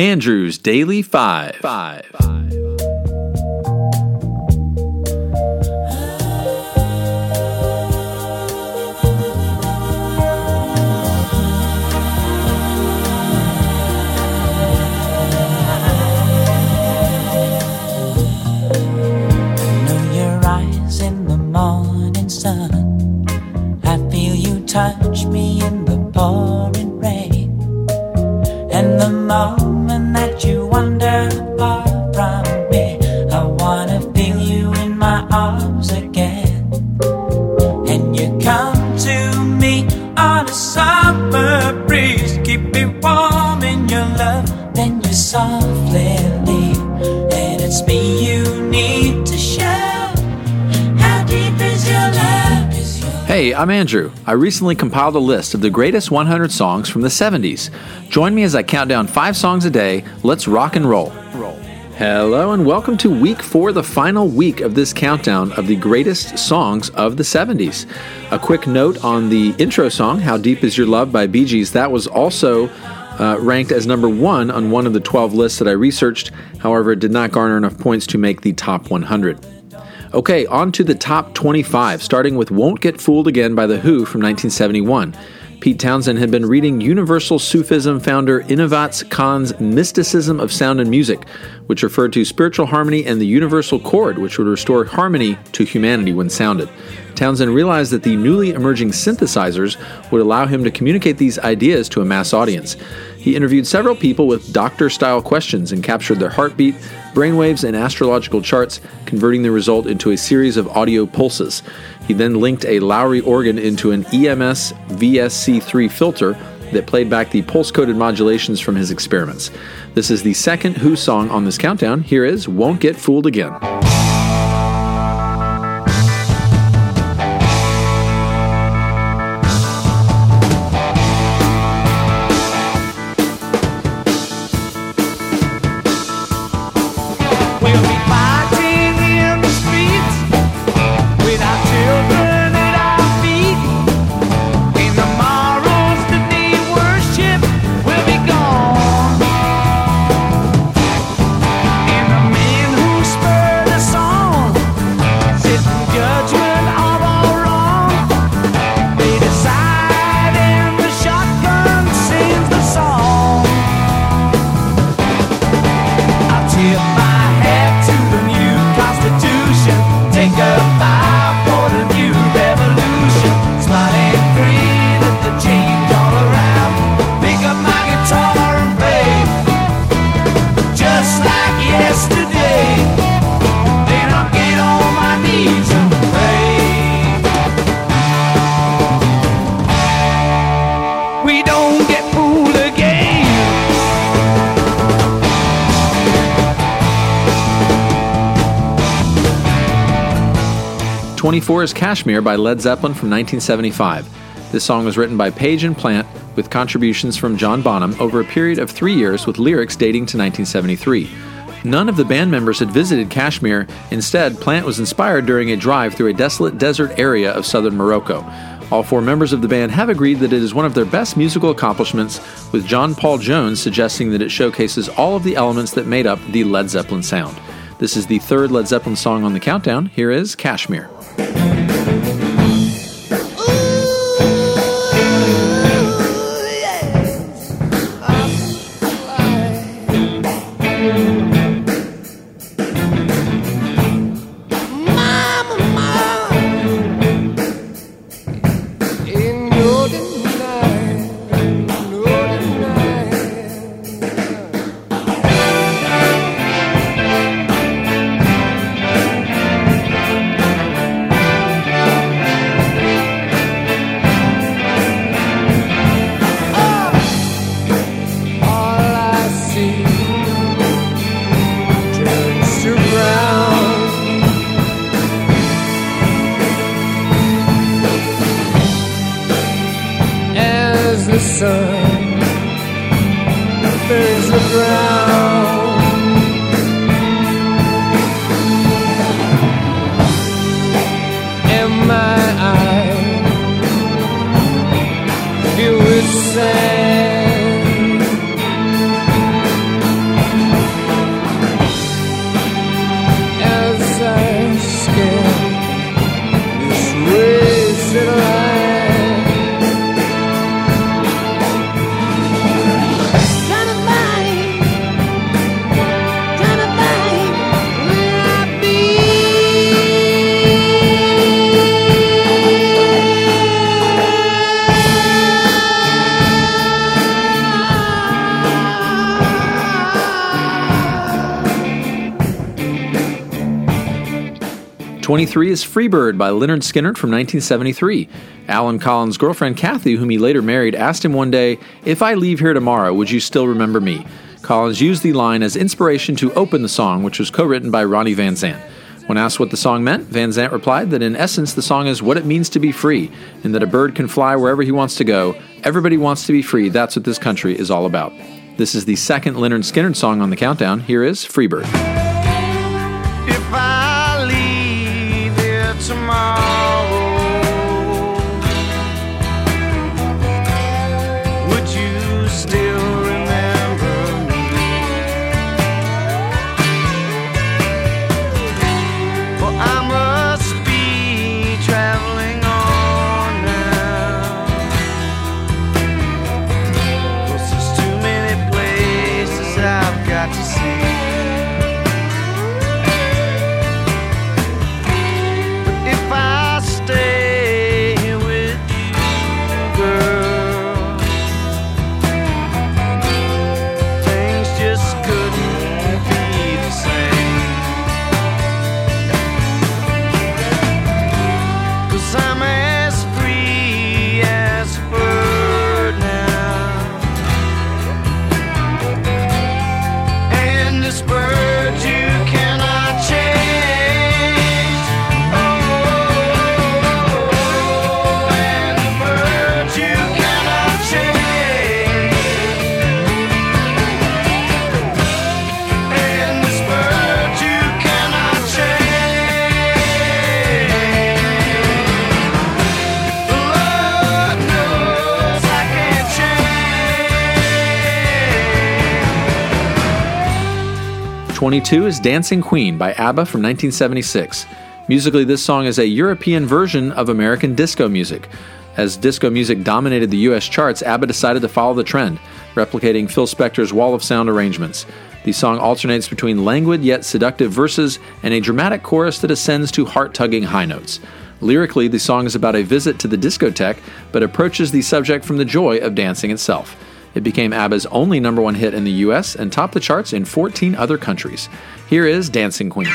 Andrew's Daily Five. Five. morning sun. I feel you touch me in the pouring rain. And the moment Hey, I'm Andrew. I recently compiled a list of the greatest 100 songs from the 70s. Join me as I count down five songs a day. Let's rock and roll. Hello, and welcome to week four, the final week of this countdown of the greatest songs of the 70s. A quick note on the intro song, How Deep Is Your Love by Bee Gees, that was also uh, ranked as number one on one of the 12 lists that I researched. However, it did not garner enough points to make the top 100. Okay, on to the top 25, starting with Won't Get Fooled Again by The Who from 1971. Pete Townshend had been reading Universal Sufism founder Inayat Khan's Mysticism of Sound and Music, which referred to spiritual harmony and the universal chord, which would restore harmony to humanity when sounded. Townshend realized that the newly emerging synthesizers would allow him to communicate these ideas to a mass audience. He interviewed several people with doctor style questions and captured their heartbeat, brainwaves, and astrological charts, converting the result into a series of audio pulses. He then linked a Lowrey organ into an EMS VCS3 filter that played back the pulse coded modulations from his experiments. This is the second Who song on this countdown. Here is Won't Get Fooled Again. 24 is Kashmir by Led Zeppelin from 1975. This song was written by Page and Plant with contributions from John Bonham over a period of three years with lyrics dating to 1973. None of the band members had visited Kashmir. Instead, Plant was inspired during a drive through a desolate desert area of southern Morocco. All four members of the band have agreed that it is one of their best musical accomplishments, with John Paul Jones suggesting that it showcases all of the elements that made up the Led Zeppelin sound. This is the third Led Zeppelin song on the countdown. Here is Kashmir. As 23 is Freebird by Lynyrd Skynyrd from 1973. Allen Collins' girlfriend Kathy, whom he later married, asked him one day, If I leave here tomorrow, would you still remember me? Collins used the line as inspiration to open the song, which was co written by Ronnie Van Zant. When asked what the song meant, Van Zant replied that in essence the song is what it means to be free, and that a bird can fly wherever he wants to go. Everybody wants to be free. That's what this country is all about. This is the second Lynyrd Skynyrd song on the countdown. Here is Freebird. 22 is Dancing Queen by ABBA from 1976. Musically, this song is a European version of American disco music. As disco music dominated the US charts, ABBA decided to follow the trend, replicating Phil Spector's wall of sound arrangements. The song alternates between languid yet seductive verses and a dramatic chorus that ascends to heart tugging high notes. Lyrically, the song is about a visit to the discotheque, but approaches the subject from the joy of dancing itself. It became ABBA's only number one hit in the US and topped the charts in 14 other countries. Here is Dancing Queen.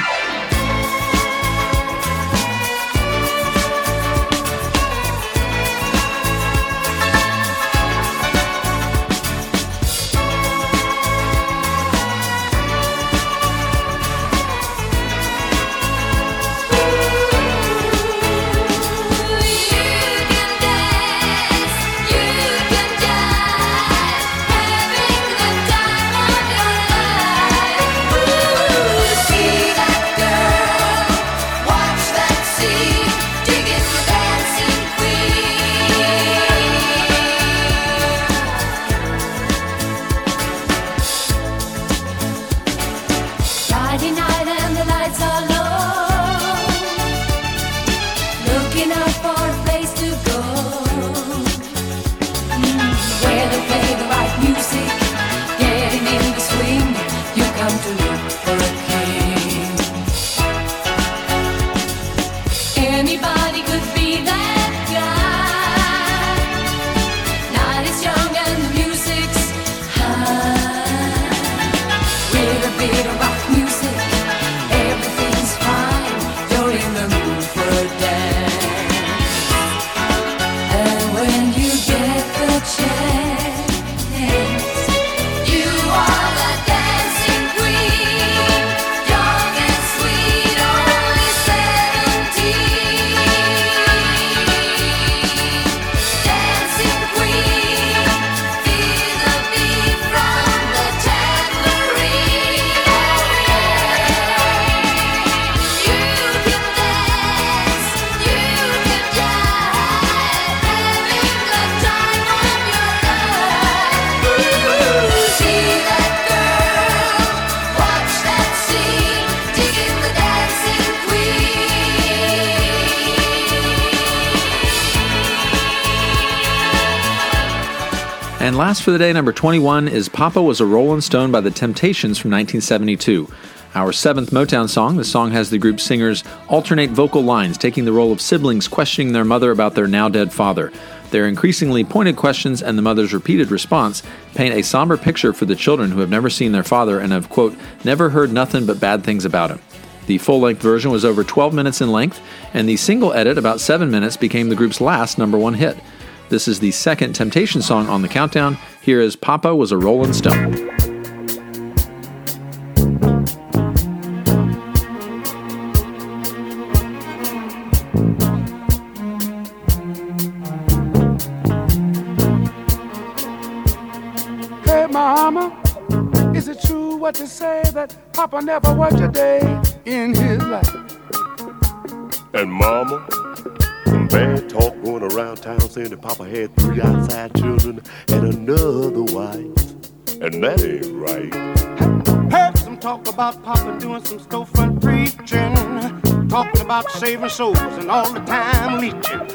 Anybody could be that And last for the day, number 21 is Papa Was a Rolling Stone by The Temptations from 1972. Our seventh Motown song, the song has the group's singers alternate vocal lines, taking the role of siblings questioning their mother about their now dead father. Their increasingly pointed questions and the mother's repeated response paint a somber picture for the children who have never seen their father and have, quote, never heard nothing but bad things about him. The full length version was over 12 minutes in length, and the single edit, about 7 minutes, became the group's last number one hit. This is the second Temptation song on the countdown. Here is Papa Was a Rolling Stone. Hey, mama, is it true what they say that Papa never worked a day in his life? And mama, around town saying that Papa had three outside children and another wife. And that ain't right. Heard some talk about Papa doing some storefront preaching, talking about saving souls and all the time leeching,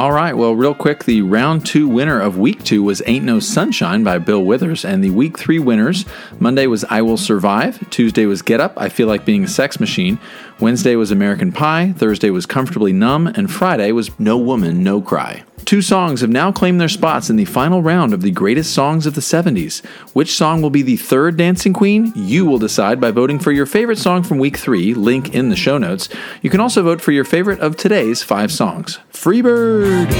All right, well, real quick, the round two winner of week two was Ain't No Sunshine by Bill Withers, and the week three winners Monday was I Will Survive, Tuesday was Get Up, I Feel Like Being a Sex Machine, Wednesday was American Pie, Thursday was Comfortably Numb, and Friday was No Woman, No Cry. Two songs have now claimed their spots in the final round of the greatest songs of the 70s. Which song will be the third Dancing Queen? You will decide by voting for your favorite song from week three, link in the show notes. You can also vote for your favorite of today's five songs. Freebird!